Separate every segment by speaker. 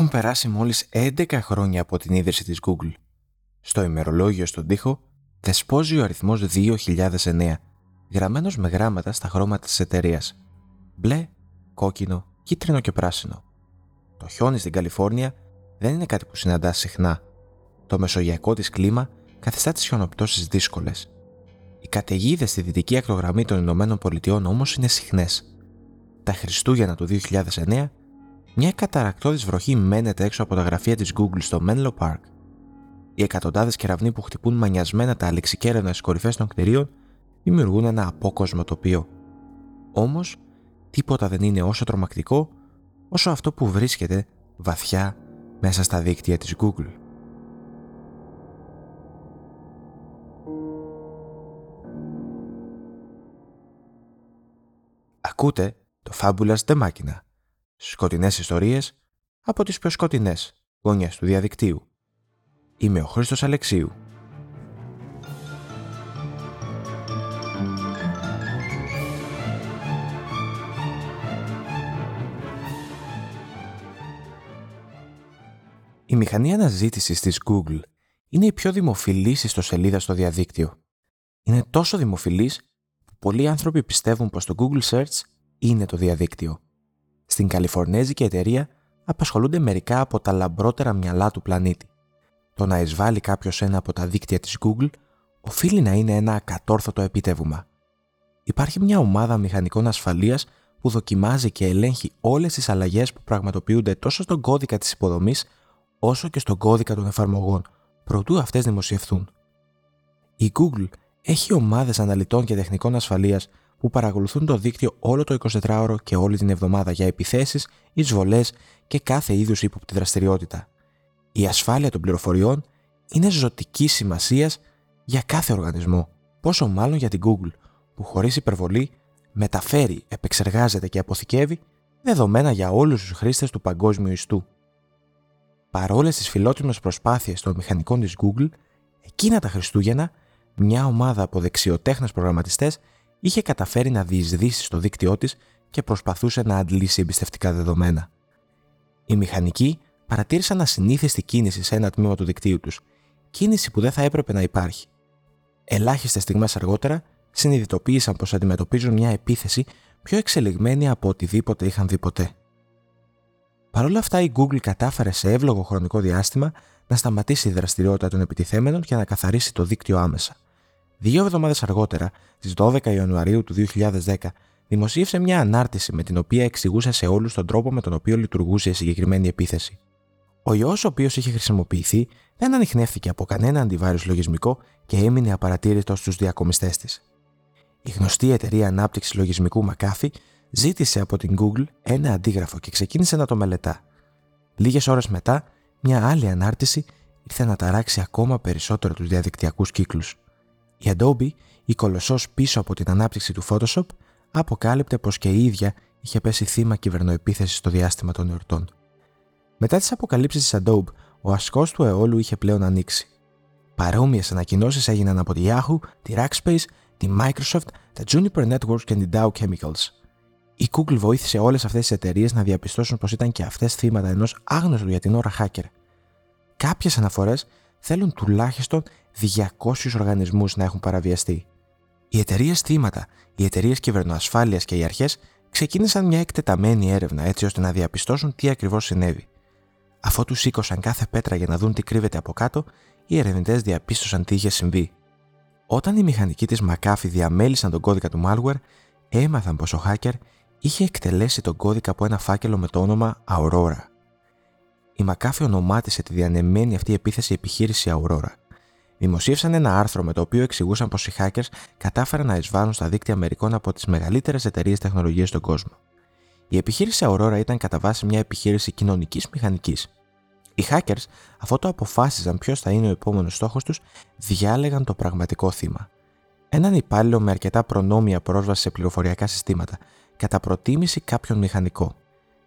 Speaker 1: Έχουν περάσει μόλις 11 χρόνια από την ίδρυση της Google. Στο ημερολόγιο στον τοίχο δεσπόζει ο αριθμός 2009, γραμμένος με γράμματα στα χρώματα της εταιρείας. Μπλε, κόκκινο, κίτρινο και πράσινο. Το χιόνι στην Καλιφόρνια δεν είναι κάτι που συναντά συχνά. Το μεσογειακό της κλίμα καθιστά τις χιονοπτώσεις δύσκολες. Οι καταιγίδες στη δυτική ακτογραμμή των Ηνωμένων Πολιτειών όμως είναι συχνές. Τα Χριστούγεννα του 2009 μια καταρακτώδης βροχή μένεται έξω από τα γραφεία της Google στο Menlo Park. Οι εκατοντάδες κεραυνοί που χτυπούν μανιασμένα τα αλεξικέραινα στις κορυφές των κτηρίων δημιουργούν ένα απόκοσμο τοπίο. Όμως, τίποτα δεν είναι όσο τρομακτικό όσο αυτό που βρίσκεται βαθιά μέσα στα δίκτυα της Google. Ακούτε το Fabulous The Machina Σκοτεινές ιστορίες από τις πιο σκοτεινές γωνιές του διαδικτύου. Είμαι ο Χρήστος Αλεξίου. Η μηχανή αναζήτησης της Google είναι η πιο δημοφιλής ιστοσελίδα στο διαδίκτυο. Είναι τόσο δημοφιλής που πολλοί άνθρωποι πιστεύουν πως το Google Search είναι το διαδίκτυο. Στην Καλιφορνέζικη εταιρεία απασχολούνται μερικά από τα λαμπρότερα μυαλά του πλανήτη. Το να εισβάλλει κάποιος ένα από τα δίκτυα της Google οφείλει να είναι ένα ακατόρθωτο επίτευγμα. Υπάρχει μια ομάδα μηχανικών ασφαλείας που δοκιμάζει και ελέγχει όλες τις αλλαγές που πραγματοποιούνται τόσο στον κώδικα της υποδομής όσο και στον κώδικα των εφαρμογών, προτού αυτές δημοσιευθούν. Η Google έχει ομάδες αναλυτών και τεχνικών ασφαλείας που παρακολουθούν το δίκτυο όλο το 24ωρο και όλη την εβδομάδα για επιθέσεις, εισβολές και κάθε είδους ύποπτη δραστηριότητα. Η ασφάλεια των πληροφοριών είναι ζωτική σημασίας για κάθε οργανισμό, πόσο μάλλον για την Google, που χωρίς υπερβολή μεταφέρει, επεξεργάζεται και αποθηκεύει δεδομένα για όλους τους χρήστες του παγκόσμιου ιστού. Παρόλες τις φιλότιμες προσπάθειες των μηχανικών της Google, εκείνα τα Χριστούγεννα, μια ομάδα από δεξιοτέχνες προγραμματιστές είχε καταφέρει να διεισδύσει στο δίκτυό της και προσπαθούσε να αντλήσει εμπιστευτικά δεδομένα. Οι μηχανικοί παρατήρησαν ασυνήθιστη κίνηση σε ένα τμήμα του δικτύου τους, κίνηση που δεν θα έπρεπε να υπάρχει. Ελάχιστες στιγμές αργότερα συνειδητοποίησαν πως αντιμετωπίζουν μια επίθεση πιο εξελιγμένη από οτιδήποτε είχαν δει ποτέ. Παρ' όλα αυτά, η Google κατάφερε σε εύλογο χρονικό διάστημα να σταματήσει η δραστηριότητα των επιτιθέμενων και να καθαρίσει το δίκτυο άμεσα. Δύο εβδομάδες αργότερα, στις 12 Ιανουαρίου του 2010, δημοσίευσε μια ανάρτηση με την οποία εξηγούσε σε όλους τον τρόπο με τον οποίο λειτουργούσε η συγκεκριμένη επίθεση. Ο ιός, ο οποίος είχε χρησιμοποιηθεί, δεν ανοιχνεύτηκε από κανένα αντιβάρου λογισμικό και έμεινε απαρατήρητο στους διακομιστές της. Η γνωστή εταιρεία ανάπτυξης λογισμικού McAfee ζήτησε από την Google ένα αντίγραφο και ξεκίνησε να το μελετά. Λίγες ώρες μετά, μια άλλη ανάρτηση ήρθε να ταράξει ακόμα περισσότερο τους διαδικτυακούς κύκλους. Η Adobe, η κολοσσός πίσω από την ανάπτυξη του Photoshop, αποκάλυπτε πως και η ίδια είχε πέσει θύμα κυβερνοεπίθεσης στο διάστημα των εορτών. Μετά τις αποκαλύψεις της Adobe, ο ασκός του αιώλου είχε πλέον ανοίξει. Παρόμοιες ανακοινώσεις έγιναν από τη Yahoo, τη Rackspace, τη Microsoft, τα Juniper Networks και την Dow Chemicals. Η Google βοήθησε όλες αυτές τις εταιρείες να διαπιστώσουν πως ήταν και αυτές θύματα ενός άγνωστου για την ώρα hacker. Κάποιες αναφορές θέλουν τουλάχιστον 200 οργανισμούς να έχουν παραβιαστεί. Οι εταιρείες θύματα, οι εταιρείες κυβερνοασφάλειας και οι αρχές ξεκίνησαν μια εκτεταμένη έρευνα έτσι ώστε να διαπιστώσουν τι ακριβώς συνέβη. Αφού τους σήκωσαν κάθε πέτρα για να δουν τι κρύβεται από κάτω, οι ερευνητές διαπίστωσαν τι είχε συμβεί. Όταν οι μηχανικοί της McAfee διαμέλυσαν τον κώδικα του malware, έμαθαν πως ο hacker είχε εκτελέσει τον κώδικα από ένα φάκελο με το όνομα Aurora. Η McAfee ονομάτισε τη διανεμένη αυτή επίθεση επιχείρηση Aurora δημοσίευσαν ένα άρθρο με το οποίο εξηγούσαν πως οι hackers κατάφεραν να εισβάλλουν στα δίκτυα μερικών από τις μεγαλύτερες εταιρείες τεχνολογίας στον κόσμο. Η επιχείρηση Aurora ήταν κατά βάση μια επιχείρηση κοινωνικής μηχανικής. Οι hackers, αφού το αποφάσιζαν ποιος θα είναι ο επόμενος στόχος τους, διάλεγαν το πραγματικό θύμα. Έναν υπάλληλο με αρκετά προνόμια πρόσβαση σε πληροφοριακά συστήματα, κατά προτίμηση κάποιον μηχανικό.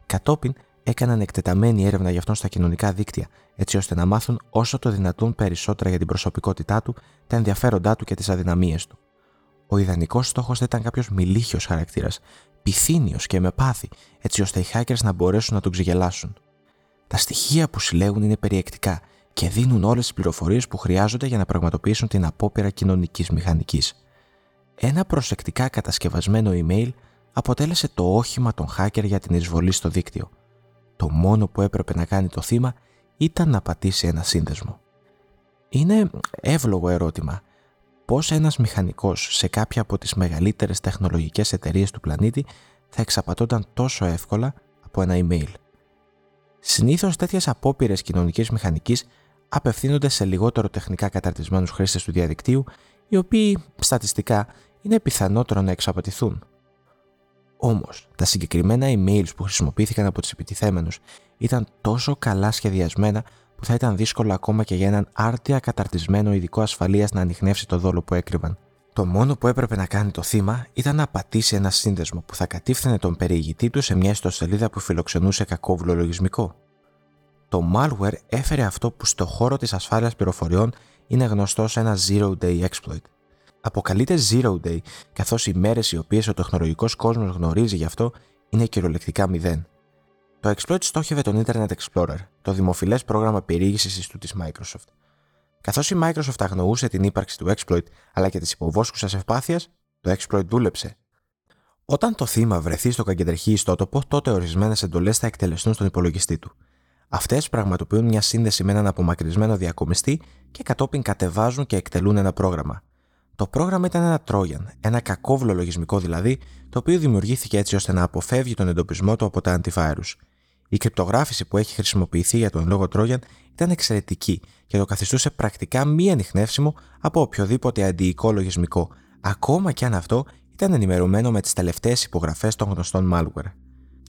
Speaker 1: Κατόπιν έκαναν εκτεταμένη έρευνα για αυτόν στα κοινωνικά δίκτυα, έτσι ώστε να μάθουν όσο το δυνατόν περισσότερα για την προσωπικότητά του, τα ενδιαφέροντά του και τις αδυναμίες του. Ο ιδανικός στόχος θα ήταν κάποιος μιλίχιο χαρακτήρας, πυθύνιος και με πάθη, έτσι ώστε οι hackers να μπορέσουν να τον ξεγελάσουν. Τα στοιχεία που συλλέγουν είναι περιεκτικά και δίνουν όλες τις πληροφορίες που χρειάζονται για να πραγματοποιήσουν την απόπειρα κοινωνικής μηχανικής. Ένα προσεκτικά κατασκευασμένο email αποτέλεσε το όχημα των hacker για την εισβολή στο δίκτυο. Το μόνο που έπρεπε να κάνει το θύμα ήταν να πατήσει ένα σύνδεσμο. Είναι εύλογο ερώτημα πώς ένας μηχανικός σε κάποια από τις μεγαλύτερες τεχνολογικές εταιρείες του πλανήτη θα εξαπατώταν τόσο εύκολα από ένα email. Συνήθως τέτοιες απόπειρες κοινωνικής μηχανικής απευθύνονται σε λιγότερο τεχνικά καταρτισμένους χρήστες του διαδικτύου, οι οποίοι στατιστικά είναι πιθανότερο να εξαπατηθούν. Όμως, τα συγκεκριμένα emails που χρησιμοποιήθηκαν από τους επιτιθέμενους ήταν τόσο καλά σχεδιασμένα που θα ήταν δύσκολο ακόμα και για έναν άρτια καταρτισμένο ειδικό ασφαλείας να ανοιχνεύσει το δόλο που έκρυβαν. Το μόνο που έπρεπε να κάνει το θύμα ήταν να πατήσει ένα σύνδεσμο που θα κατήφθηνε τον περιηγητή του σε μια ιστοσελίδα που φιλοξενούσε κακόβουλο λογισμικό. Το malware έφερε αυτό που στο χώρο της ασφάλειας πληροφοριών είναι γνωστό σε ένα zero day exploit. Αποκαλείται zero day, καθώς οι μέρες οι οποίες ο τεχνολογικός κόσμος γνωρίζει γι' αυτό είναι κυριολεκτικά μηδέν. Το exploit στόχευε τον Internet Explorer, το δημοφιλές πρόγραμμα περιήγησης ιστού της Microsoft. Καθώς η Microsoft αγνοούσε την ύπαρξη του exploit αλλά και της υποβόσκουσας ευπάθειας, το exploit δούλεψε. Όταν το θύμα βρεθεί στο καγκεντρεχή ιστότοπο, τότε ορισμένες εντολές θα εκτελεστούν στον υπολογιστή του. Αυτές πραγματοποιούν μια σύνδεση με έναν απομακρυσμένο διακομιστή και κατόπιν κατεβάζουν και εκτελούν ένα πρόγραμμα. Το πρόγραμμα ήταν ένα Trojan, ένα κακόβουλο λογισμικό δηλαδή, το οποίο δημιουργήθηκε έτσι ώστε να αποφεύγει τον εντοπισμό του από τα antivirus. Η κρυπτογράφηση που έχει χρησιμοποιηθεί για τον λόγο Trojan ήταν εξαιρετική και το καθιστούσε πρακτικά μη ανιχνεύσιμο από οποιοδήποτε αντιοικό λογισμικό, ακόμα και αν αυτό ήταν ενημερωμένο με τις τελευταίες υπογραφές των γνωστών malware.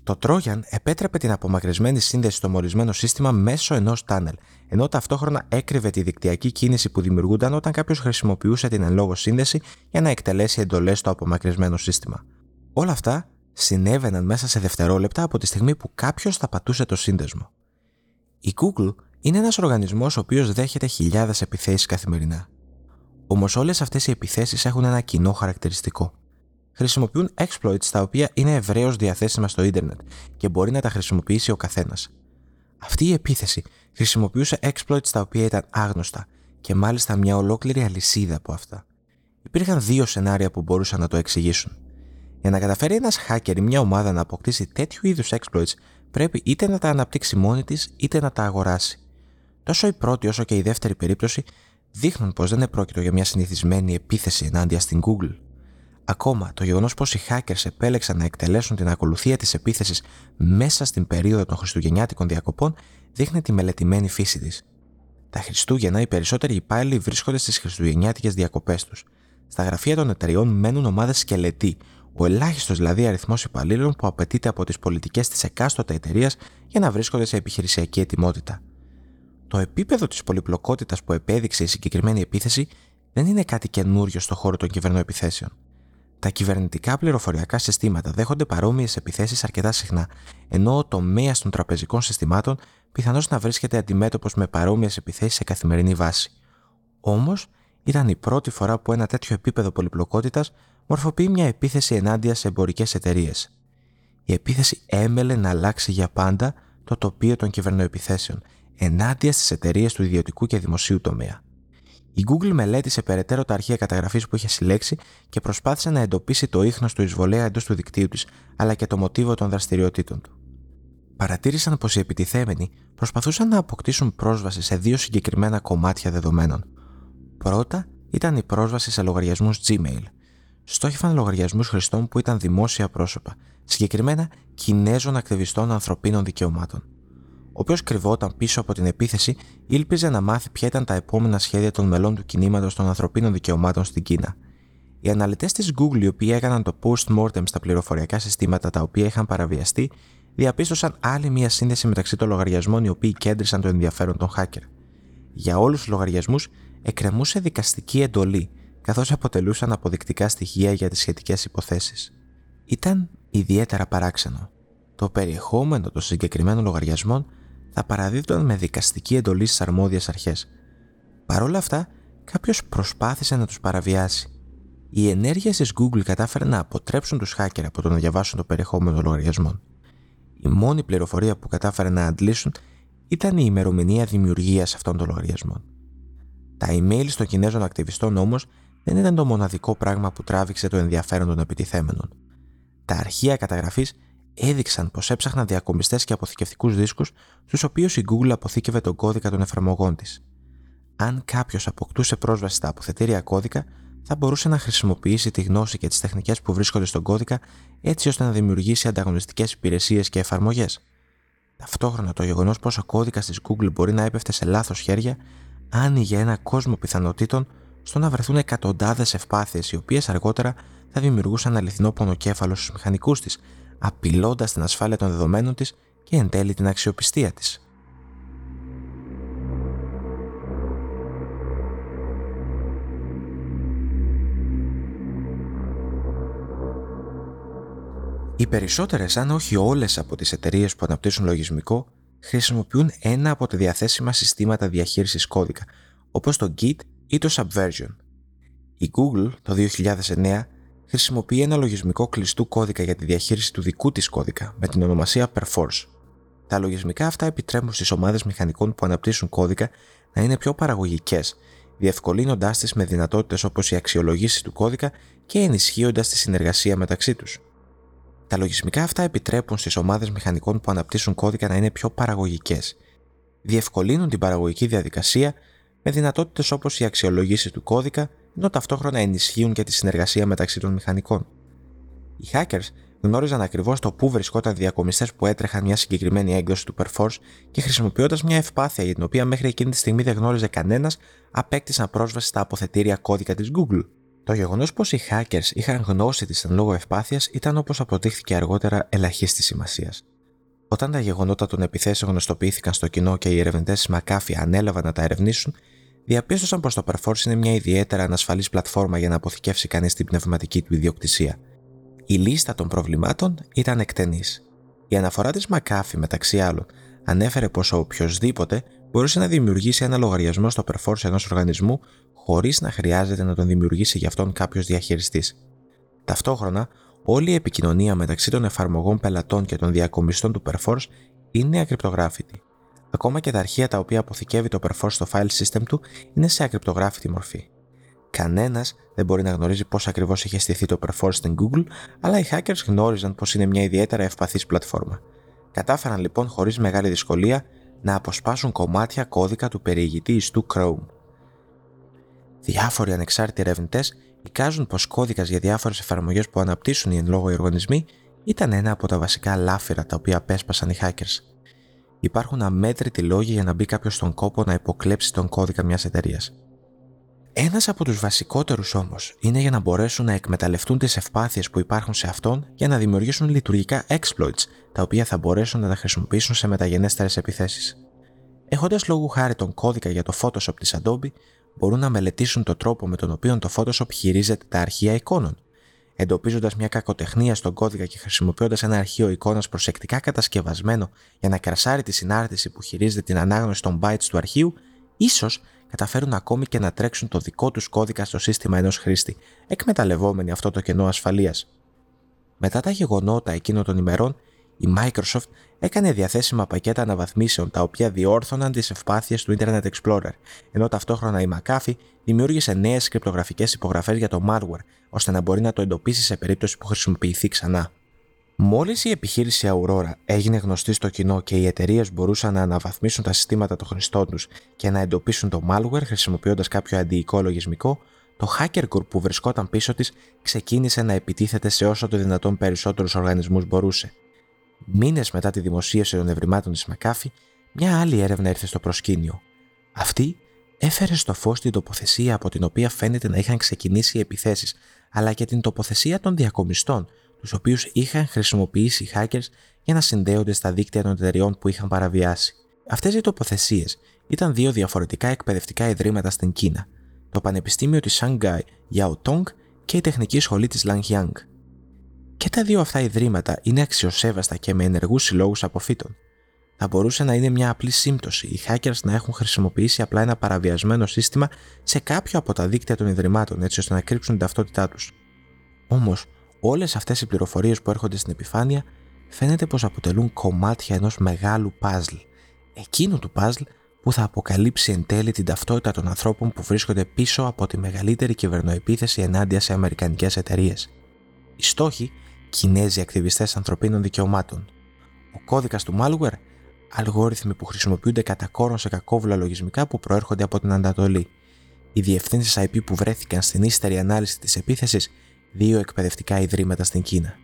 Speaker 1: Το Trojan επέτρεπε την απομακρυσμένη σύνδεση στο μορισμένο σύστημα μέσω ενός τάνελ, ενώ ταυτόχρονα έκρυβε τη δικτυακή κίνηση που δημιουργούνταν όταν κάποιος χρησιμοποιούσε την εν λόγω σύνδεση για να εκτελέσει εντολές στο απομακρυσμένο σύστημα. Όλα αυτά συνέβαιναν μέσα σε δευτερόλεπτα από τη στιγμή που κάποιος θα πατούσε το σύνδεσμο. Η Google είναι ένας οργανισμός ο οποίος δέχεται χιλιάδες επιθέσεις καθημερινά. Όμως όλες αυτές οι επιθέσεις έχουν ένα κοινό χαρακτηριστικό χρησιμοποιούν exploits τα οποία είναι ευρέως διαθέσιμα στο ίντερνετ και μπορεί να τα χρησιμοποιήσει ο καθένας. Αυτή η επίθεση χρησιμοποιούσε exploits τα οποία ήταν άγνωστα και μάλιστα μια ολόκληρη αλυσίδα από αυτά. Υπήρχαν δύο σενάρια που μπορούσαν να το εξηγήσουν. Για να καταφέρει ένας hacker ή μια ομάδα να αποκτήσει τέτοιου είδους exploits, πρέπει είτε να τα αναπτύξει μόνη της είτε να τα αγοράσει. Τόσο η πρώτη όσο και η δεύτερη περίπτωση δείχνουν πως δεν επρόκειτο για μια συνηθισμένη επίθεση ενάντια στην Google. Ακόμα, το γεγονός πως οι hackers επέλεξαν να εκτελέσουν την ακολουθία της επίθεσης μέσα στην περίοδο των Χριστουγεννιάτικων διακοπών δείχνει τη μελετημένη φύση της. Τα Χριστούγεννα οι περισσότεροι υπάλληλοι βρίσκονται στις Χριστουγεννιάτικες διακοπές τους. Στα γραφεία των εταιριών μένουν ομάδες σκελετοί, ο ελάχιστος δηλαδή αριθμός υπαλλήλων που απαιτείται από τις πολιτικές της εκάστοτε εταιρείας για να βρίσκονται σε επιχειρησιακή ετοιμότητα. Το επίπεδο της πολυπλοκότητας που επέδειξε η συγκεκριμένη επίθεση δεν είναι κάτι καινούριο στο χώρο των κυβερνοεπιθέσεων. Τα κυβερνητικά πληροφοριακά συστήματα δέχονται παρόμοιες επιθέσεις αρκετά συχνά, ενώ ο τομέας των τραπεζικών συστημάτων πιθανώς να βρίσκεται αντιμέτωπος με παρόμοιες επιθέσεις σε καθημερινή βάση. Όμως, ήταν η πρώτη φορά που ένα τέτοιο επίπεδο πολυπλοκότητας μορφοποιεί μια επίθεση ενάντια σε εμπορικές εταιρείες. Η επίθεση έμελε να αλλάξει για πάντα το τοπίο των κυβερνοεπιθέσεων ενάντια στις εταιρείες του ιδιωτικού και δημοσίου τομέα. Η Google μελέτησε περαιτέρω τα αρχεία καταγραφής που είχε συλλέξει και προσπάθησε να εντοπίσει το ίχνος του εισβολέα εντός του δικτύου της, αλλά και το μοτίβο των δραστηριοτήτων του. Παρατήρησαν πως οι επιτιθέμενοι προσπαθούσαν να αποκτήσουν πρόσβαση σε δύο συγκεκριμένα κομμάτια δεδομένων. Πρώτα ήταν η πρόσβαση σε λογαριασμούς Gmail. Στόχευαν λογαριασμούς χρηστών που ήταν δημόσια πρόσωπα, συγκεκριμένα Κινέζων ακτιβιστών ανθρωπίνων δικαιωμάτων ο οποίος κρυβόταν πίσω από την επίθεση, ήλπιζε να μάθει ποια ήταν τα επόμενα σχέδια των μελών του κινήματος των ανθρωπίνων δικαιωμάτων στην Κίνα. Οι αναλυτές της Google, οι οποίοι έκαναν το post-mortem στα πληροφοριακά συστήματα τα οποία είχαν παραβιαστεί, διαπίστωσαν άλλη μία σύνδεση μεταξύ των λογαριασμών οι οποίοι κέντρισαν το ενδιαφέρον των hacker. Για όλους τους λογαριασμούς εκκρεμούσε δικαστική εντολή, καθώς αποτελούσαν αποδεικτικά στοιχεία για τις σχετικές υποθέσεις. Ήταν ιδιαίτερα παράξενο. Το περιεχόμενο των συγκεκριμένων λογαριασμών θα παραδίδονταν με δικαστική εντολή στις αρμόδιες αρχές. Παρ' όλα αυτά, κάποιος προσπάθησε να τους παραβιάσει. Οι ενέργειε τη Google κατάφεραν να αποτρέψουν τους hacker από το να διαβάσουν το περιεχόμενο των λογαριασμών. Η μόνη πληροφορία που κατάφεραν να αντλήσουν ήταν η ημερομηνία δημιουργίας αυτών των λογαριασμών. Τα email των Κινέζων ακτιβιστών όμως δεν ήταν το μοναδικό πράγμα που τράβηξε το ενδιαφέρον των επιτιθέμενων. Τα αρχεία καταγραφής έδειξαν πως έψαχναν διακομιστές και αποθηκευτικούς δίσκους, στου οποίους η Google αποθήκευε τον κώδικα των εφαρμογών της. Αν κάποιος αποκτούσε πρόσβαση στα αποθετήρια κώδικα, θα μπορούσε να χρησιμοποιήσει τη γνώση και τις τεχνικές που βρίσκονται στον κώδικα έτσι ώστε να δημιουργήσει ανταγωνιστικές υπηρεσίες και εφαρμογές. Ταυτόχρονα, το γεγονός πως ο κώδικας της Google μπορεί να έπεφτε σε λάθος χέρια άνοιγε ένα κόσμο πιθανότητων στο να βρεθούν εκατοντάδες ευπάθειες οι οποίες αργότερα θα δημιουργούσαν αληθινό πονοκέφαλο στους μηχανικούς της, απειλώντας την ασφάλεια των δεδομένων της και εν τέλει την αξιοπιστία της. Οι περισσότερες, αν όχι όλες από τις εταιρείες που αναπτύσσουν λογισμικό, χρησιμοποιούν ένα από τα διαθέσιμα συστήματα διαχείρισης κώδικα, όπως το Git ή το Subversion. Η Google το 2009 χρησιμοποιεί ένα λογισμικό κλειστού κώδικα για τη διαχείριση του δικού της κώδικα με την ονομασία Perforce. Τα λογισμικά αυτά επιτρέπουν στις ομάδες μηχανικών που αναπτύσσουν κώδικα να είναι πιο παραγωγικές, διευκολύνοντάς τις με δυνατότητες όπως η αξιολογήση του κώδικα και ενισχύοντας τη συνεργασία μεταξύ τους. Τα λογισμικά αυτά επιτρέπουν στις ομάδες μηχανικών που αναπτύσσουν κώδικα να είναι πιο παραγωγικές. Διευκολύνουν την παραγωγική διαδικασία με δυνατότητες όπως η αξιολογήση του κώδικα, ενώ ταυτόχρονα ενισχύουν και τη συνεργασία μεταξύ των μηχανικών. Οι hackers γνώριζαν ακριβώς το πού βρισκόταν διακομιστές που έτρεχαν μια συγκεκριμένη έκδοση του Perforce και χρησιμοποιώντας μια ευπάθεια για την οποία μέχρι εκείνη τη στιγμή δεν γνώριζε κανένας, απέκτησαν πρόσβαση στα αποθετήρια κώδικα της Google. Το γεγονός πως οι hackers είχαν γνώση της εν λόγω ευπάθειας ήταν όπως αποδείχθηκε αργότερα ελαχίστη σημασίας. Όταν τα γεγονότα των επιθέσεων γνωστοποιήθηκαν στο κοινό και οι ερευνητές της McAfee ανέλαβαν να τα ερευνήσουν, διαπίστωσαν πως το Perforce είναι μια ιδιαίτερα ανασφαλής πλατφόρμα για να αποθηκεύσει κανείς την πνευματική του ιδιοκτησία. Η λίστα των προβλημάτων ήταν εκτενής. Η αναφορά της McAfee, μεταξύ άλλων, ανέφερε πως ο οποιοδήποτε μπορούσε να δημιουργήσει ένα λογαριασμό στο Perforce ενός οργανισμού χωρίς να χρειάζεται να τον δημιουργήσει γι' αυτόν κάποιος διαχειριστής. Ταυτόχρονα, όλη η επικοινωνία μεταξύ των εφαρμογών πελατών και των διακομιστών του Perforce είναι ακρυπτογράφητη. Ακόμα και τα αρχεία τα οποία αποθηκεύει το Perforce στο file system του είναι σε ακρυπτογράφητη μορφή. Κανένας δεν μπορεί να γνωρίζει πώς ακριβώς είχε στηθεί το Perforce στην Google, αλλά οι hackers γνώριζαν πως είναι μια ιδιαίτερα ευπαθής πλατφόρμα. Κατάφεραν λοιπόν χωρίς μεγάλη δυσκολία να αποσπάσουν κομμάτια κώδικα του περιηγητή ιστού Chrome. Διάφοροι ανεξάρτητοι ερευνητές εικάζουν πως κώδικας για διάφορες εφαρμογές που αναπτύσσουν οι εν λόγω οι οργανισμοί ήταν ένα από τα βασικά λάφυρα τα οποία απέσπασαν οι hackers. Υπάρχουν αμέτρητοι λόγοι για να μπει κάποιος στον κόπο να υποκλέψει τον κώδικα μιας εταιρείας. Ένας από τους βασικότερους όμως είναι για να μπορέσουν να εκμεταλλευτούν τις ευπάθειες που υπάρχουν σε αυτόν για να δημιουργήσουν λειτουργικά exploits, τα οποία θα μπορέσουν να τα χρησιμοποιήσουν σε μεταγενέστερες επιθέσεις. Έχοντας λόγου χάρη τον κώδικα για το Photoshop της Adobe, μπορούν να μελετήσουν τον τρόπο με τον οποίο το Photoshop χειρίζεται τα αρχεία εικόνων. Εντοπίζοντας μια κακοτεχνία στον κώδικα και χρησιμοποιώντας ένα αρχείο εικόνας προσεκτικά κατασκευασμένο για να κρασάρει τη συνάρτηση που χειρίζεται την ανάγνωση των bytes του αρχείου, ίσως καταφέρουν ακόμη και να τρέξουν το δικό τους κώδικα στο σύστημα ενός χρήστη, εκμεταλλευόμενοι αυτό το κενό ασφαλείας. Μετά τα γεγονότα εκείνων των ημερών, η Microsoft έκανε διαθέσιμα πακέτα αναβαθμίσεων τα οποία διόρθωναν τις ευπάθειες του Internet Explorer, ενώ ταυτόχρονα η McAfee δημιούργησε νέες κρυπτογραφικές υπογραφές για το malware, ώστε να μπορεί να το εντοπίσει σε περίπτωση που χρησιμοποιηθεί ξανά. Μόλις η επιχείρηση Aurora έγινε γνωστή στο κοινό και οι εταιρείες μπορούσαν να αναβαθμίσουν τα συστήματα των χρηστών τους και να εντοπίσουν το malware χρησιμοποιώντας κάποιο αντιοικό λογισμικό, το hacker group που βρισκόταν πίσω της ξεκίνησε να επιτίθεται σε όσο το δυνατόν περισσότερους οργανισμούς μπορούσε. Μήνες μετά τη δημοσίευση των ευρημάτων της Μακάφη, μια άλλη έρευνα ήρθε στο προσκήνιο. Αυτή έφερε στο φως την τοποθεσία από την οποία φαίνεται να είχαν ξεκινήσει οι επιθέσεις, αλλά και την τοποθεσία των διακομιστών, τους οποίους είχαν χρησιμοποιήσει οι hackers για να συνδέονται στα δίκτυα των εταιριών που είχαν παραβιάσει. Αυτές οι τοποθεσίες ήταν δύο διαφορετικά εκπαιδευτικά ιδρύματα στην Κίνα, το Πανεπιστήμιο της Shanghai Yao Tong και η Τεχνική Σχολή της Langyang. Και τα δύο αυτά ιδρύματα είναι αξιοσέβαστα και με ενεργούς συλλόγους αποφύτων. Θα μπορούσε να είναι μια απλή σύμπτωση οι hackers να έχουν χρησιμοποιήσει απλά ένα παραβιασμένο σύστημα σε κάποιο από τα δίκτυα των ιδρυμάτων έτσι ώστε να κρύψουν την ταυτότητά τους. Όμως, όλες αυτές οι πληροφορίες που έρχονται στην επιφάνεια φαίνεται πως αποτελούν κομμάτια ενός μεγάλου puzzle. εκείνου του puzzle που θα αποκαλύψει εν τέλει την ταυτότητα των ανθρώπων που βρίσκονται πίσω από τη μεγαλύτερη κυβερνοεπίθεση ενάντια σε αμερικανικές εταιρείες. Οι στόχοι, Κινέζοι ακτιβιστές ανθρωπίνων δικαιωμάτων. Ο κώδικας του malware, αλγόριθμοι που χρησιμοποιούνται κατά κόρον σε κακόβουλα λογισμικά που προέρχονται από την Ανατολή. Οι διευθύνσεις IP που βρέθηκαν στην ύστερη ανάλυση της επίθεσης, δύο εκπαιδευτικά ιδρύματα στην Κίνα.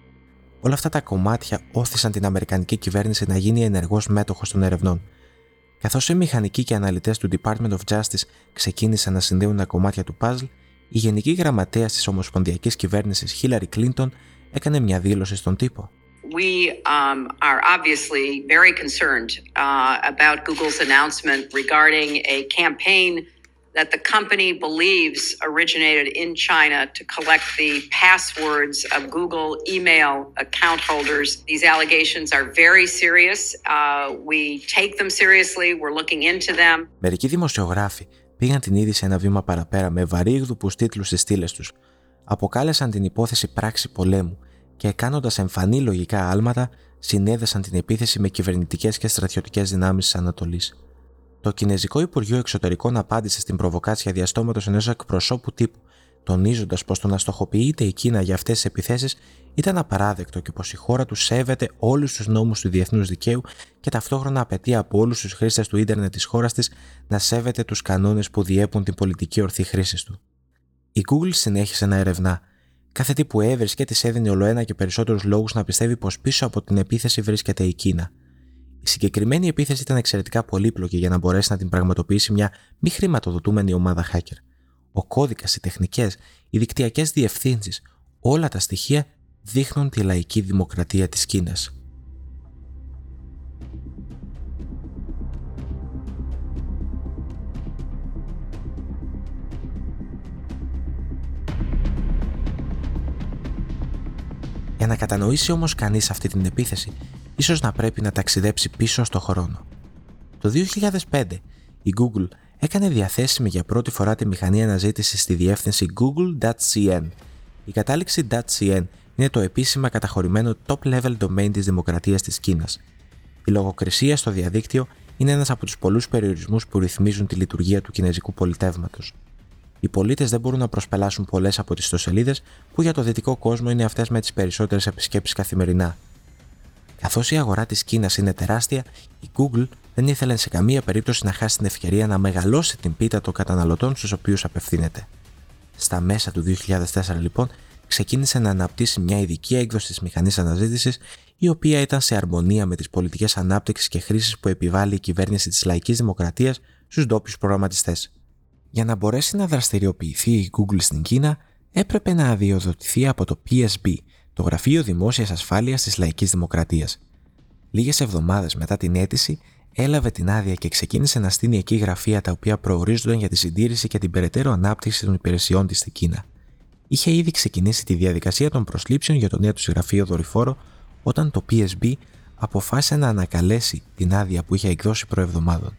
Speaker 1: Όλα αυτά τα κομμάτια όθησαν την Αμερικανική κυβέρνηση να γίνει ενεργός μέτοχος των ερευνών. Καθώς οι μηχανικοί και αναλυτές του Department of Justice ξεκίνησαν να συνδέουν τα κομμάτια του puzzle, η Γενική Γραμματέα της Ομοσπονδιακής Κυβέρνησης Hillary Clinton έκανε μια δήλωση στον τύπο.
Speaker 2: We um, are obviously very concerned uh, about Google's announcement regarding a campaign that the company believes originated in China to collect the passwords of Google email account holders. These allegations are very serious. Uh, we take them seriously. We're looking into them.
Speaker 1: Μερικοί δημοσιογράφοι πήγαν την είδηση ένα βήμα παραπέρα με βαρύγδουπους τίτλους στις στήλες τους. Αποκάλεσαν την υπόθεση πράξη πολέμου και κάνοντας εμφανή λογικά άλματα συνέδεσαν την επίθεση με κυβερνητικές και στρατιωτικές δυνάμεις της Ανατολής. Το Κινέζικο Υπουργείο Εξωτερικών απάντησε στην προβοκάτσια διαστόματος ενός εκπροσώπου τύπου, τονίζοντας πως το να στοχοποιείται η Κίνα για αυτές τις επιθέσεις ήταν απαράδεκτο και πως η χώρα τους σέβεται όλους τους νόμους του διεθνούς δικαίου και ταυτόχρονα απαιτεί από όλους τους χρήστες του ίντερνετ της χώρας της να σέβεται τους κανόνες που διέπουν την πολιτική ορθή χρήση του. Η Google συνέχισε να ερευνά. Κάθε τι που έβρισκε της έδινε ολοένα και περισσότερους λόγους να πιστεύει πως πίσω από την επίθεση βρίσκεται η Κίνα. Η συγκεκριμένη επίθεση ήταν εξαιρετικά πολύπλοκη για να μπορέσει να την πραγματοποιήσει μια μη χρηματοδοτούμενη ομάδα hacker. Ο κώδικας, οι τεχνικές, οι δικτυακές διευθύνσεις, όλα τα στοιχεία δείχνουν τη λαϊκή δημοκρατία της Κίνας. Για να κατανοήσει όμως κανείς αυτή την επίθεση, ίσως να πρέπει να ταξιδέψει πίσω στο χρόνο. Το 2005 η Google έκανε διαθέσιμη για πρώτη φορά τη μηχανή αναζήτηση στη διεύθυνση google.cn. Η κατάληξη .cn είναι το επίσημα καταχωρημένο top-level domain της δημοκρατίας της Κίνας. Η λογοκρισία στο διαδίκτυο είναι ένας από τους πολλούς περιορισμούς που ρυθμίζουν τη λειτουργία του κινέζικου πολιτεύματος. Οι πολίτες δεν μπορούν να προσπελάσουν πολλές από τις ιστοσελίδες που για το δυτικό κόσμο είναι αυτές με τις περισσότερες επισκέψεις καθημερινά. Καθώς η αγορά της Κίνας είναι τεράστια, η Google δεν ήθελε σε καμία περίπτωση να χάσει την ευκαιρία να μεγαλώσει την πίτα των καταναλωτών στους οποίους απευθύνεται. Στα μέσα του 2004 λοιπόν ξεκίνησε να αναπτύσσει μια ειδική έκδοση της μηχανής αναζήτησης, η οποία ήταν σε αρμονία με τις πολιτικές ανάπτυξης και χρήση που επιβάλλει η κυβέρνηση της λαϊκής δημοκρατίας στους ντόπιους προγραμματιστές. Για να μπορέσει να δραστηριοποιηθεί η Google στην Κίνα, έπρεπε να αδειοδοτηθεί από το PSB, το Γραφείο Δημόσιας Ασφάλειας της Λαϊκής Δημοκρατίας. Λίγες εβδομάδες μετά την αίτηση, έλαβε την άδεια και ξεκίνησε να στείλει εκεί γραφεία τα οποία προορίζονταν για τη συντήρηση και την περαιτέρω ανάπτυξη των υπηρεσιών της στην Κίνα. Είχε ήδη ξεκινήσει τη διαδικασία των προσλήψεων για το νέο του γραφείο δορυφόρο όταν το PSB αποφάσισε να ανακαλέσει την άδεια που είχε εκδώσει προεβδομάδων.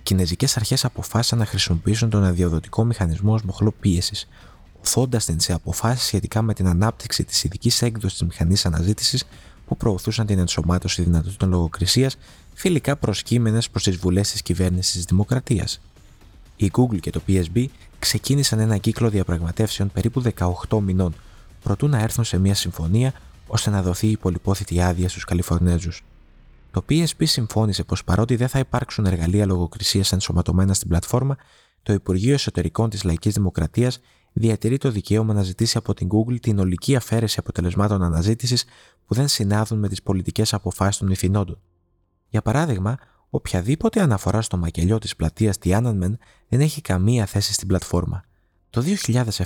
Speaker 1: Οι κινέζικες αρχές αποφάσισαν να χρησιμοποιήσουν τον αδειοδοτικό μηχανισμό ως μοχλό πίεσης, οθώντας την σε αποφάσεις σχετικά με την ανάπτυξη της ειδικής έκδοσης της μηχανής αναζήτησης που προωθούσαν την ενσωμάτωση δυνατοτήτων λογοκρισίας φιλικά προσκύμενες προς τις βουλές της κυβέρνησης της Δημοκρατίας. Η Google και το PSB ξεκίνησαν ένα κύκλο διαπραγματεύσεων περίπου 18 μηνών, προτού να έρθουν σε μια συμφωνία ώστε να δοθεί η πολυπόθητη άδεια στους Καλιφορνέζους. Το PSP συμφώνησε πως παρότι δεν θα υπάρξουν εργαλεία λογοκρισίας ενσωματωμένα στην πλατφόρμα, το Υπουργείο Εσωτερικών της Λαϊκής Δημοκρατίας διατηρεί το δικαίωμα να ζητήσει από την Google την ολική αφαίρεση αποτελεσμάτων αναζήτησης που δεν συνάδουν με τις πολιτικές αποφάσεις των ηθινόντων. Για παράδειγμα, οποιαδήποτε αναφορά στο μακελιό της πλατείας Tiananmen δεν έχει καμία θέση στην πλατφόρμα. Το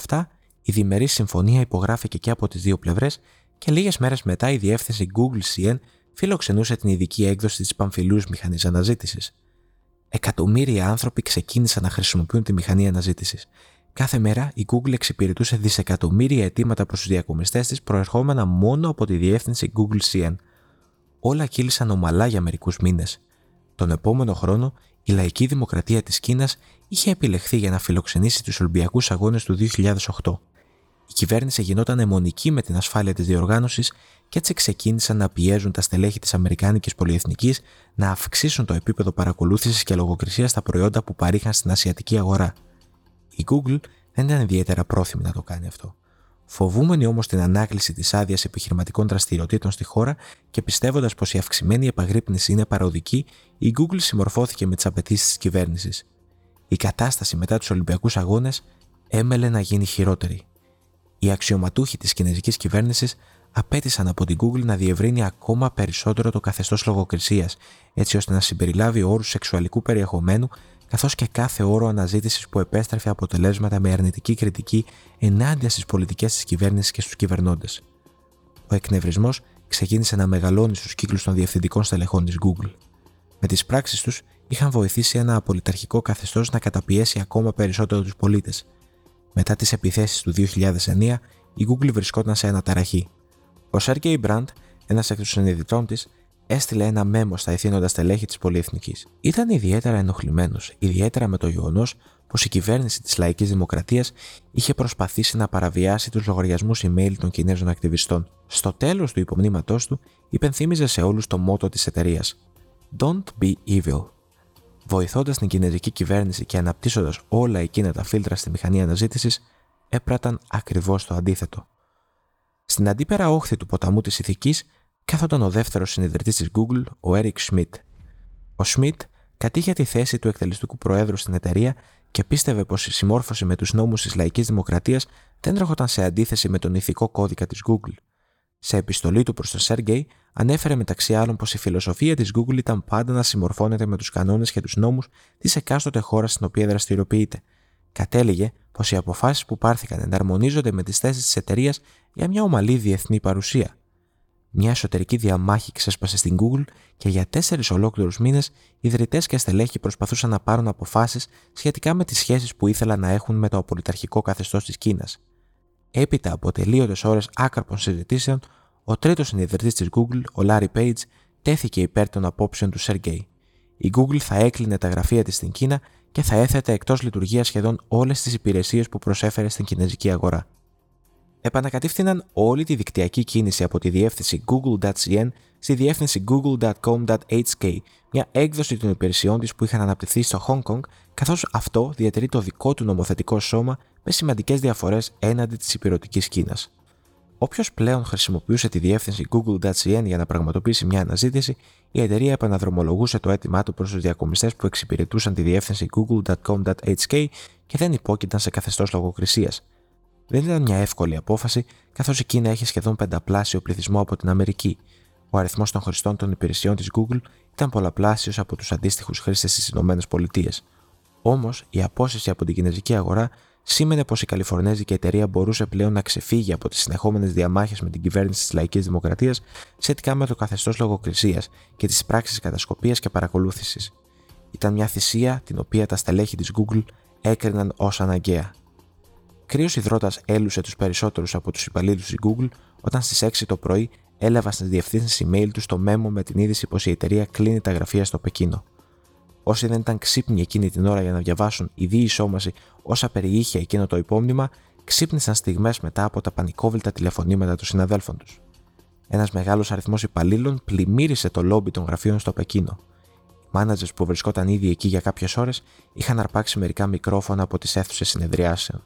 Speaker 1: 2007 η διμερής συμφωνία υπογράφηκε και από τις δύο πλευρές και λίγες μέρες μετά η διεύθυνση Google CN φιλοξενούσε την ειδική έκδοση της Παμφιλού μηχανής αναζήτησης. Εκατομμύρια άνθρωποι ξεκίνησαν να χρησιμοποιούν τη μηχανή αναζήτησης. Κάθε μέρα η Google εξυπηρετούσε δισεκατομμύρια αιτήματα προς τους διακομιστές της προερχόμενα μόνο από τη διεύθυνση Google CN. Όλα κύλησαν ομαλά για μερικούς μήνες. Τον επόμενο χρόνο, η λαϊκή δημοκρατία της Κίνας είχε επιλεχθεί για να φιλοξενήσει τους Ολυμπιακούς Αγώνες του 2008. η κυβέρνηση γινόταν αιμονική με την ασφάλεια της διοργάνωσης και έτσι ξεκίνησαν να πιέζουν τα στελέχη της Αμερικάνικης Πολυεθνικής να αυξήσουν το επίπεδο παρακολούθησης και λογοκρισίας στα προϊόντα που παρήχαν στην ασιατική αγορά. Η Google δεν ήταν ιδιαίτερα πρόθυμη να το κάνει αυτό. Φοβούμενη όμως την ανάκληση της άδειας επιχειρηματικών δραστηριοτήτων στη χώρα και πιστεύοντας πως η αυξημένη επαγρύπνηση είναι παροδική, η Google συμμορφώθηκε με τις απαιτήσεις της κυβέρνησης. Η κατάσταση μετά τους Ολυμπιακούς Αγώνες έμελε να γίνει χειρότερη. Οι αξιωματούχοι της κινέζικης κυβέρνησης απέτησαν από την Google να διευρύνει ακόμα περισσότερο το καθεστώς λογοκρισίας, έτσι ώστε να συμπεριλάβει όρους σεξουαλικού περιεχομένου καθώς και κάθε όρο αναζήτησης που επέστρεφε αποτελέσματα με αρνητική κριτική ενάντια στις πολιτικές της κυβέρνησης και στους κυβερνώντες. Ο εκνευρισμός ξεκίνησε να μεγαλώνει στους κύκλους των διευθυντικών στελεχών της Google. Με τις πράξεις τους είχαν βοηθήσει ένα απολυταρχικό καθεστώς να καταπιέσει ακόμα περισσότερο τους πολίτες. Μετά τις επιθέσεις του 2009, η Google βρισκόταν σε αναταραχή. Ο Σέρκεϊ Μπραντ, ένας εκ των συνειδητών της, έστειλε ένα μέμο στα ηθήνοντα στελέχη της πολυεθνικής. Ήταν ιδιαίτερα ενοχλημένος, ιδιαίτερα με το γεγονός πως η κυβέρνηση της Λαϊκής Δημοκρατίας είχε προσπαθήσει να παραβιάσει τους λογαριασμούς email των Κινέζων ακτιβιστών. Στο τέλος του υπομνήματός του, υπενθύμιζε σε όλους το μότο της εταιρείας: Don't be evil. Βοηθώντας την κινέζικη κυβέρνηση και αναπτύσσοντας όλα εκείνα τα φίλτρα στη μηχανή αναζήτησης, έπραταν ακριβώς το αντίθετο. Στην αντίπερα όχθη του ποταμού της ηθικής κάθονταν ο δεύτερος συνειδητής της Google, ο Eric Schmidt. Ο Schmidt κατήχε τη θέση του εκτελεστικού προέδρου στην εταιρεία και πίστευε πως η συμμόρφωση με τους νόμους της λαϊκής δημοκρατίας δεν έρχονταν σε αντίθεση με τον ηθικό κώδικα της Google. Σε επιστολή του προς τον Σέργκεϊ, ανέφερε μεταξύ άλλων πως η φιλοσοφία της Google ήταν πάντα να συμμορφώνεται με τους κανόνες και τους νόμους της εκάστοτε χώρας στην οποία δραστηριοποιείται. Κατέληγε πως οι αποφάσεις που πάρθηκαν εναρμονίζονται με τις θέσεις της εταιρείας για μια ομαλή διεθνή παρουσία. Μια εσωτερική διαμάχη ξέσπασε στην Google και για τέσσερις ολόκληρους μήνες οι ιδρυτές και στελέχοι προσπαθούσαν να πάρουν αποφάσεις σχετικά με τις σχέσεις που ήθελαν να έχουν με το απολυταρχικό καθεστώς της Κίνας. Έπειτα από τελείωτες ώρες άκαρπων συζητήσεων, ο τρίτος συνειδητής της Google, ο Larry Page, τέθηκε υπέρ των απόψεων του Sergey. Η Google θα έκλεινε τα γραφεία της στην Κίνα και θα έθετε εκτός λειτουργίας σχεδόν όλες τις υπηρεσίες που προσέφερε στην κινέζικη αγορά επανακατεύθυναν όλη τη δικτυακή κίνηση από τη διεύθυνση google.cn στη διεύθυνση google.com.hk, μια έκδοση των υπηρεσιών της που είχαν αναπτυχθεί στο Hong Kong, καθώς αυτό διατηρεί το δικό του νομοθετικό σώμα με σημαντικές διαφορές έναντι της υπηρετικής Κίνας. Όποιος πλέον χρησιμοποιούσε τη διεύθυνση google.cn για να πραγματοποιήσει μια αναζήτηση, η εταιρεία επαναδρομολογούσε το αίτημά του προς τους διακομιστές που εξυπηρετούσαν τη διεύθυνση google.com.hk και δεν υπόκειταν σε καθεστώς λογοκρισίας. Δεν ήταν μια εύκολη απόφαση, καθώς η Κίνα έχει σχεδόν πενταπλάσιο πληθυσμό από την Αμερική. Ο αριθμός των χρηστών των υπηρεσιών της Google ήταν πολλαπλάσιος από τους αντίστοιχους χρήστες στις ΗΠΑ. Όμως, η απόσυση από την κινέζικη αγορά σήμαινε πως η Καλιφορνέζικη εταιρεία μπορούσε πλέον να ξεφύγει από τις συνεχόμενες διαμάχες με την κυβέρνηση της Λαϊκής Δημοκρατίας σχετικά με το καθεστώς λογοκρισίας και τις πράξεις κατασκοπίας και παρακολούθησης. Ήταν μια θυσία την οποία τα στελέχη της Google έκριναν ως αναγκαία. Κρύος υδρότας έλουσε τους περισσότερους από τους υπαλλήλους της Google όταν στις 6 το πρωί έλαβαν στις διευθύνσεις email τους το μέμο με την είδηση πως η εταιρεία κλείνει τα γραφεία στο Πεκίνο. Όσοι δεν ήταν ξύπνοι εκείνη την ώρα για να διαβάσουν η διεισόμαση όσα περιείχε εκείνο το υπόμνημα, ξύπνησαν στιγμές μετά από τα πανικόβλητα τηλεφωνήματα των συναδέλφων τους. Ένας μεγάλος αριθμός υπαλλήλων πλημμύρισε το λόμπι των γραφείων στο Πεκίνο. Οι μάνατζερ που βρισκόταν ήδη εκεί για κάποιες ώρες είχαν αρπάξει μερικά μικρόφωνα από τις αίθουσες συνεδριάσεων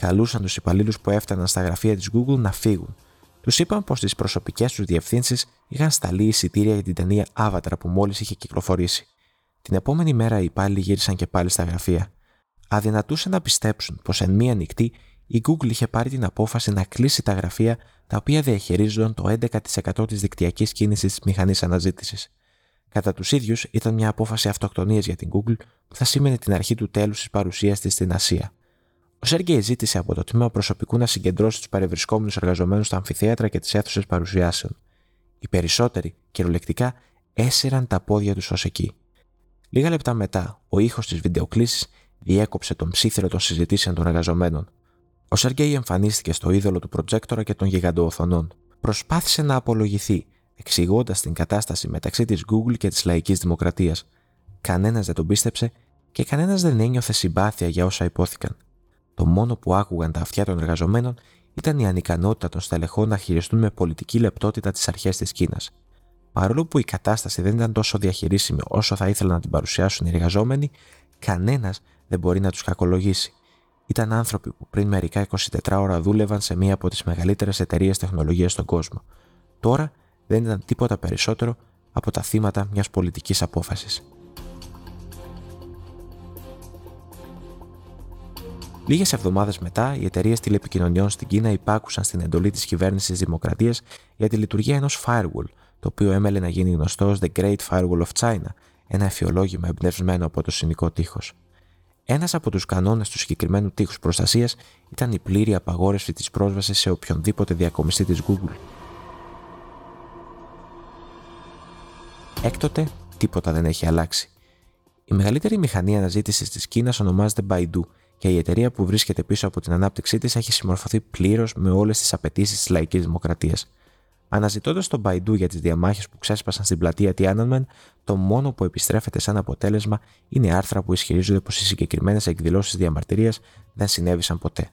Speaker 1: καλούσαν τους υπαλλήλους που έφταναν στα γραφεία της Google να φύγουν. Τους είπαν πως στι προσωπικές τους διευθύνσεις είχαν σταλεί εισιτήρια για την ταινία Avatar που μόλις είχε κυκλοφορήσει. Την επόμενη μέρα οι υπάλληλοι γύρισαν και πάλι στα γραφεία. Αδυνατούσαν να πιστέψουν πως εν μία νυχτή η Google είχε πάρει την απόφαση να κλείσει τα γραφεία τα οποία διαχειρίζονταν το 11% της δικτυακής κίνησης τη μηχανής αναζήτησης. Κατά τους ίδιους, ήταν μια απόφαση αυτοκτονίας για την Google που θα σήμαινε την αρχή του τέλους της παρουσίας της στην Ασία. Ο Σέργεϊ ζήτησε από το τμήμα προσωπικού να συγκεντρώσει τους παρευρισκόμενους εργαζομένους στα αμφιθέατρα και τις αίθουσες παρουσιάσεων. Οι περισσότεροι, κυριολεκτικά, έσυραν τα πόδια τους ως εκεί. Λίγα λεπτά μετά, ο ήχος της βιντεοκλήσης διέκοψε τον ψήθυρο των συζητήσεων των εργαζομένων. Ο Σέργεϊ εμφανίστηκε στο είδωλο του προτζέκτορα και των γιγαντοοθονών. Προσπάθησε να απολογηθεί, εξηγώντας την κατάσταση μεταξύ της Google και της λαϊκής δημοκρατίας. Κανένας δεν τον πίστεψε και κανένας δεν ένιωθε συμπάθεια για όσα υπόθηκαν. Το μόνο που άκουγαν τα αυτιά των εργαζομένων ήταν η ανικανότητα των στελεχών να χειριστούν με πολιτική λεπτότητα τις αρχές της Κίνας. Παρόλο που η κατάσταση δεν ήταν τόσο διαχειρίσιμη όσο θα ήθελαν να την παρουσιάσουν οι εργαζόμενοι, κανένας δεν μπορεί να τους κακολογήσει. Ήταν άνθρωποι που πριν μερικά 24 ώρα δούλευαν σε μία από τις μεγαλύτερες εταιρείες τεχνολογίας στον κόσμο. Τώρα δεν ήταν τίποτα περισσότερο από τα θύματα μιας πολιτικής απόφασης. Λίγες εβδομάδες μετά, οι εταιρείες τηλεπικοινωνιών στην Κίνα υπάκουσαν στην εντολή της κυβέρνησης τη Δημοκρατίας για τη λειτουργία ενός firewall, το οποίο έμελε να γίνει γνωστός ω The Great Firewall of China, ένα εφιολόγημα εμπνευσμένο από το συνικό τείχος. Ένας από τους κανόνες του συγκεκριμένου τείχους προστασίας ήταν η πλήρη απαγόρευση της πρόσβασης σε οποιονδήποτε διακομιστή της Google. Έκτοτε, τίποτα δεν έχει αλλάξει. Η μεγαλύτερη μηχανή αναζήτησης της Κίνας ονομάζεται Baidu και η εταιρεία που βρίσκεται πίσω από την ανάπτυξή της έχει συμμορφωθεί πλήρως με όλες τις απαιτήσεις της λαϊκής δημοκρατίας. Αναζητώντας τον Baidu για τις διαμάχες που ξέσπασαν στην πλατεία Tiananmen, το μόνο που επιστρέφεται σαν αποτέλεσμα είναι άρθρα που ισχυρίζονται πως οι συγκεκριμένες εκδηλώσεις διαμαρτυρίας δεν συνέβησαν ποτέ.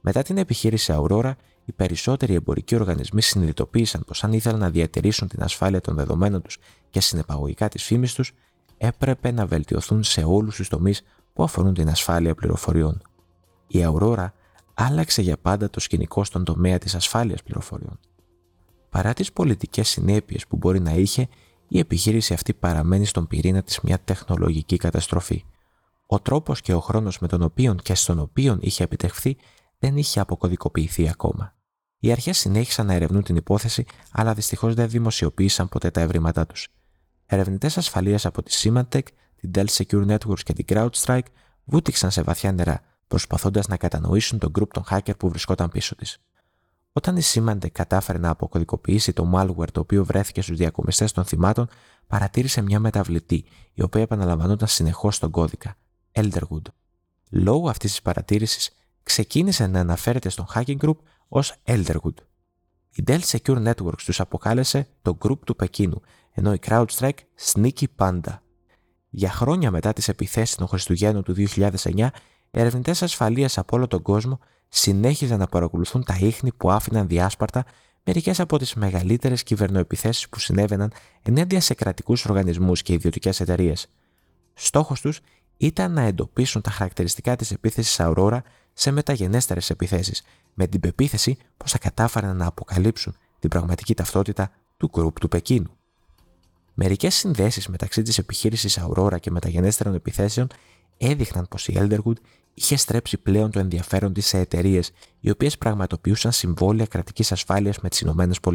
Speaker 1: Μετά την επιχείρηση Aurora, οι περισσότεροι εμπορικοί οργανισμοί συνειδητοποίησαν πως αν ήθελαν να διατηρήσουν την ασφάλεια των δεδομένων τους και συνεπαγωγικά τη φήμης τους, έπρεπε να βελτιωθούν σε όλους τους τομείς που αφορούν την ασφάλεια πληροφοριών. Η Aurora άλλαξε για πάντα το σκηνικό στον τομέα της ασφάλειας πληροφοριών. Παρά τις πολιτικές συνέπειες που μπορεί να είχε, η επιχείρηση αυτή παραμένει στον πυρήνα της μια τεχνολογική καταστροφή. Ο τρόπος και ο χρόνος με τον οποίο και στον οποίο είχε επιτευχθεί δεν είχε αποκωδικοποιηθεί ακόμα. Οι αρχές συνέχισαν να ερευνούν την υπόθεση, αλλά δυστυχώς δεν δημοσιοποίησαν ποτέ τα ευρήματά τους. Ερευνητές ασφαλείας από τη Symantec την Dell Secure Networks και την CrowdStrike βούτυξαν σε βαθιά νερά, προσπαθώντας να κατανοήσουν τον group των hacker που βρισκόταν πίσω της. Όταν η Symantec κατάφερε να αποκωδικοποιήσει το malware το οποίο βρέθηκε στους διακομιστές των θυμάτων, παρατήρησε μια μεταβλητή, η οποία επαναλαμβανόταν συνεχώς στον κώδικα, Elderwood. Λόγω αυτής της παρατήρησης, ξεκίνησε να αναφέρεται στον hacking group ως Elderwood. Η Dell Secure Networks τους αποκάλεσε το group του Πεκίνου, ενώ η CrowdStrike Sneaky Panda. Για χρόνια μετά τις επιθέσεις των Χριστουγέννων του 2009, ερευνητές ασφαλείας από όλο τον κόσμο συνέχιζαν να παρακολουθούν τα ίχνη που άφηναν διάσπαρτα μερικές από τις μεγαλύτερες κυβερνοεπιθέσεις που συνέβαιναν ενάντια σε κρατικούς οργανισμούς και ιδιωτικές εταιρείες. Στόχος τους ήταν να εντοπίσουν τα χαρακτηριστικά της επίθεσης Aurora σε μεταγενέστερες επιθέσεις, με την πεποίθηση πως θα κατάφεραν να αποκαλύψουν την πραγματική ταυτότητα του γκρουπ του Πεκίνου. Μερικές συνδέσεις μεταξύ της επιχείρησης Aurora και μεταγενέστερων επιθέσεων έδειχναν πως η Elderwood είχε στρέψει πλέον το ενδιαφέρον της σε εταιρείες οι οποίες πραγματοποιούσαν συμβόλαια κρατικής ασφάλειας με τις ΗΠΑ.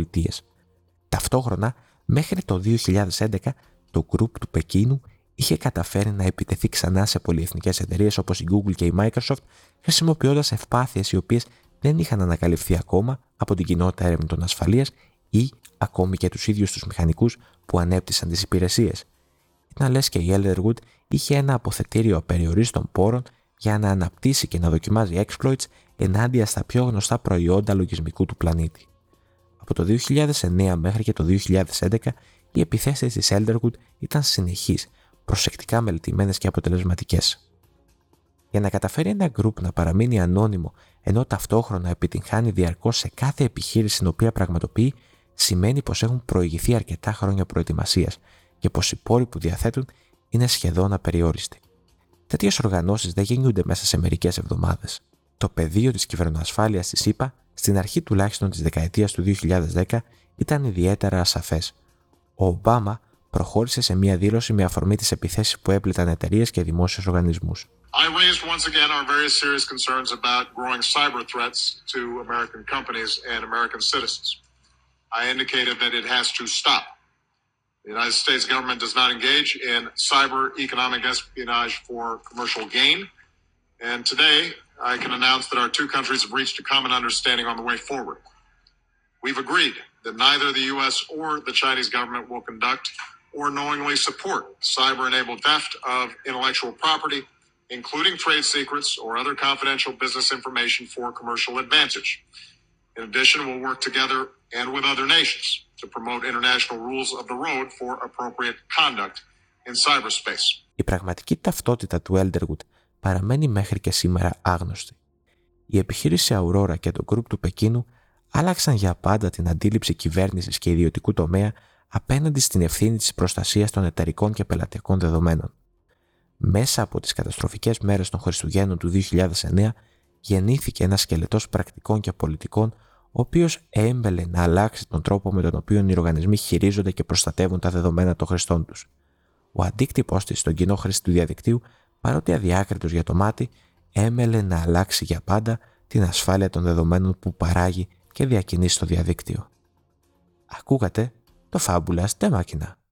Speaker 1: Ταυτόχρονα, μέχρι το 2011, το group του Πεκίνου είχε καταφέρει να επιτεθεί ξανά σε πολυεθνικές εταιρείες όπως η Google και η Microsoft, χρησιμοποιώντας ευπάθειες οι οποίες δεν είχαν ανακαλυφθεί ακόμα από την κοινότητα έρευνων ασφαλείας ή ακόμη και τους ίδιους τους μηχανικούς που ανέπτυσαν τις υπηρεσίες. Ήταν λες και η Elderwood είχε ένα αποθετήριο απεριορίστων πόρων για να αναπτύσσει και να δοκιμάζει exploits ενάντια στα πιο γνωστά προϊόντα λογισμικού του πλανήτη. Από το 2009 μέχρι και το 2011 οι επιθέσεις της Elderwood ήταν συνεχείς, προσεκτικά μελετημένες και αποτελεσματικές. Για να καταφέρει ένα group να παραμείνει ανώνυμο ενώ ταυτόχρονα επιτυγχάνει διαρκώς σε κάθε επιχείρηση την οποία πραγματοποιεί, σημαίνει πως έχουν προηγηθεί αρκετά χρόνια προετοιμασίας και πως οι πόροι που διαθέτουν είναι σχεδόν απεριόριστοι. Τέτοιες οργανώσεις δεν γεννιούνται μέσα σε μερικές εβδομάδες. Το πεδίο της κυβερνοασφάλειας της ΗΠΑ στην αρχή τουλάχιστον της δεκαετίας του 2010 ήταν ιδιαίτερα ασαφές. Ο Ομπάμα προχώρησε σε μια δήλωση με αφορμή τις επιθέσεις που έπληταν εταιρείες και δημόσιους οργανισμούς. I raised once again our very serious concerns about growing cyber threats to American companies and American citizens. I indicated that it has to stop. The United States government does not engage in cyber economic espionage for commercial gain. And today, I can announce that our two countries have reached a common understanding on the way forward. We've agreed that neither the U.S. or the Chinese government will conduct or knowingly support cyber enabled theft of intellectual property, including trade secrets or other confidential business information for commercial advantage. In addition, we'll work together and with other nations to promote international rules of the road for appropriate conduct in cyberspace. Η πραγματική ταυτότητα του Elderwood παραμένει μέχρι και σήμερα άγνωστη. η επιχείρηση Aurora και το γκρουπ του Πεκίνου άλλαξαν για πάντα την αντίληψη κυβέρνησης και ιδιωτικού τομέα απέναντι στην ευθύνη της προστασίας των εταιρικών και πελατειακών δεδομένων. Μέσα από τις καταστροφικές μέρες των Χριστουγέννων του 2009 γεννήθηκε ένας σκελετός πρακτικών και πολιτικών, ο οποίος έμπελε να αλλάξει τον τρόπο με τον οποίο οι οργανισμοί χειρίζονται και προστατεύουν τα δεδομένα των χρηστών τους. Ο αντίκτυπό της στον κοινό χρήστη του διαδικτύου, παρότι αδιάκριτος για το μάτι, έμελε να αλλάξει για πάντα την ασφάλεια των δεδομένων που παράγει και διακινεί στο διαδίκτυο. Ακούγατε το Fabulous de Máquina.